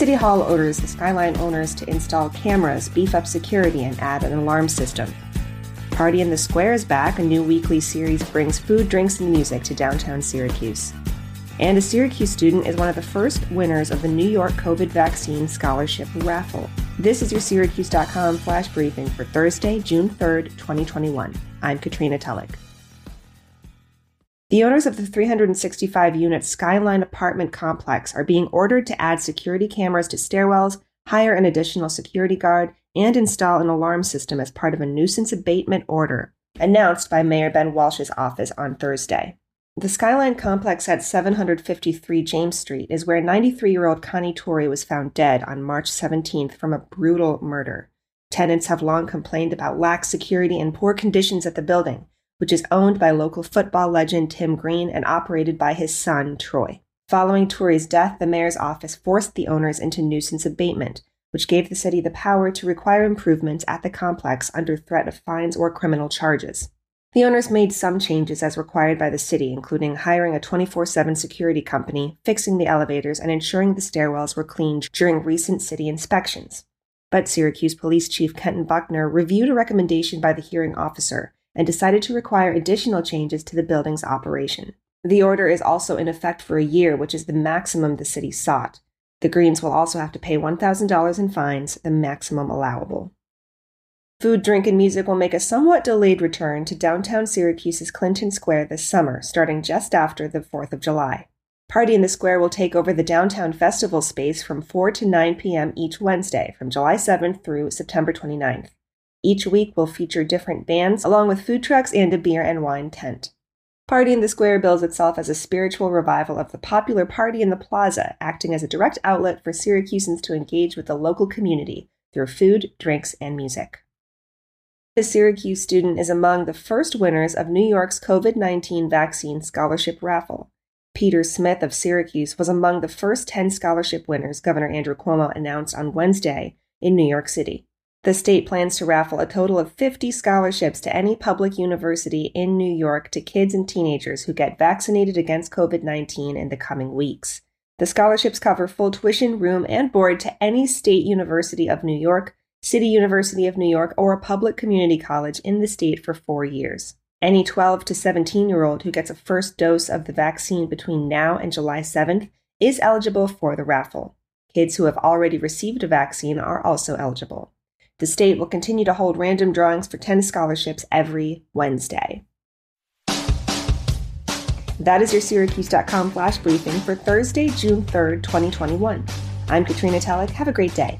City Hall orders the Skyline owners to install cameras, beef up security, and add an alarm system. Party in the Square is back. A new weekly series brings food, drinks, and music to downtown Syracuse. And a Syracuse student is one of the first winners of the New York COVID vaccine scholarship raffle. This is your Syracuse.com flash briefing for Thursday, June 3rd, 2021. I'm Katrina Tulloch. The owners of the 365 unit Skyline apartment complex are being ordered to add security cameras to stairwells, hire an additional security guard, and install an alarm system as part of a nuisance abatement order announced by Mayor Ben Walsh's office on Thursday. The Skyline complex at 753 James Street is where 93 year old Connie Torrey was found dead on March 17th from a brutal murder. Tenants have long complained about lax security and poor conditions at the building, which is owned by local football legend Tim Green and operated by his son, Troy. Following Torrey's death, the mayor's office forced the owners into nuisance abatement, which gave the city the power to require improvements at the complex under threat of fines or criminal charges. The owners made some changes as required by the city, including hiring a 24 7 security company, fixing the elevators, and ensuring the stairwells were cleaned during recent city inspections. But Syracuse Police Chief Kenton Buckner reviewed a recommendation by the hearing officer and decided to require additional changes to the building's operation. The order is also in effect for a year, which is the maximum the city sought. The Greens will also have to pay $1,000 in fines, the maximum allowable. Food, drink, and music will make a somewhat delayed return to downtown Syracuse's Clinton Square this summer, starting just after the 4th of July. Party in the Square will take over the downtown festival space from 4 to 9 p.m. each Wednesday from July 7th through September 29th. Each week will feature different bands, along with food trucks and a beer and wine tent. Party in the Square bills itself as a spiritual revival of the popular Party in the Plaza, acting as a direct outlet for Syracusans to engage with the local community through food, drinks, and music. The Syracuse student is among the first winners of New York's COVID 19 vaccine scholarship raffle. Peter Smith of Syracuse was among the first 10 scholarship winners Governor Andrew Cuomo announced on Wednesday in New York City. The state plans to raffle a total of 50 scholarships to any public university in New York to kids and teenagers who get vaccinated against COVID 19 in the coming weeks. The scholarships cover full tuition, room, and board to any state university of New York, City University of New York, or a public community college in the state for four years. Any 12 to 17 year old who gets a first dose of the vaccine between now and July 7th is eligible for the raffle. Kids who have already received a vaccine are also eligible. The state will continue to hold random drawings for 10 scholarships every Wednesday. That is your Syracuse.com flash briefing for Thursday, June 3rd, 2021. I'm Katrina Tulloch. Have a great day.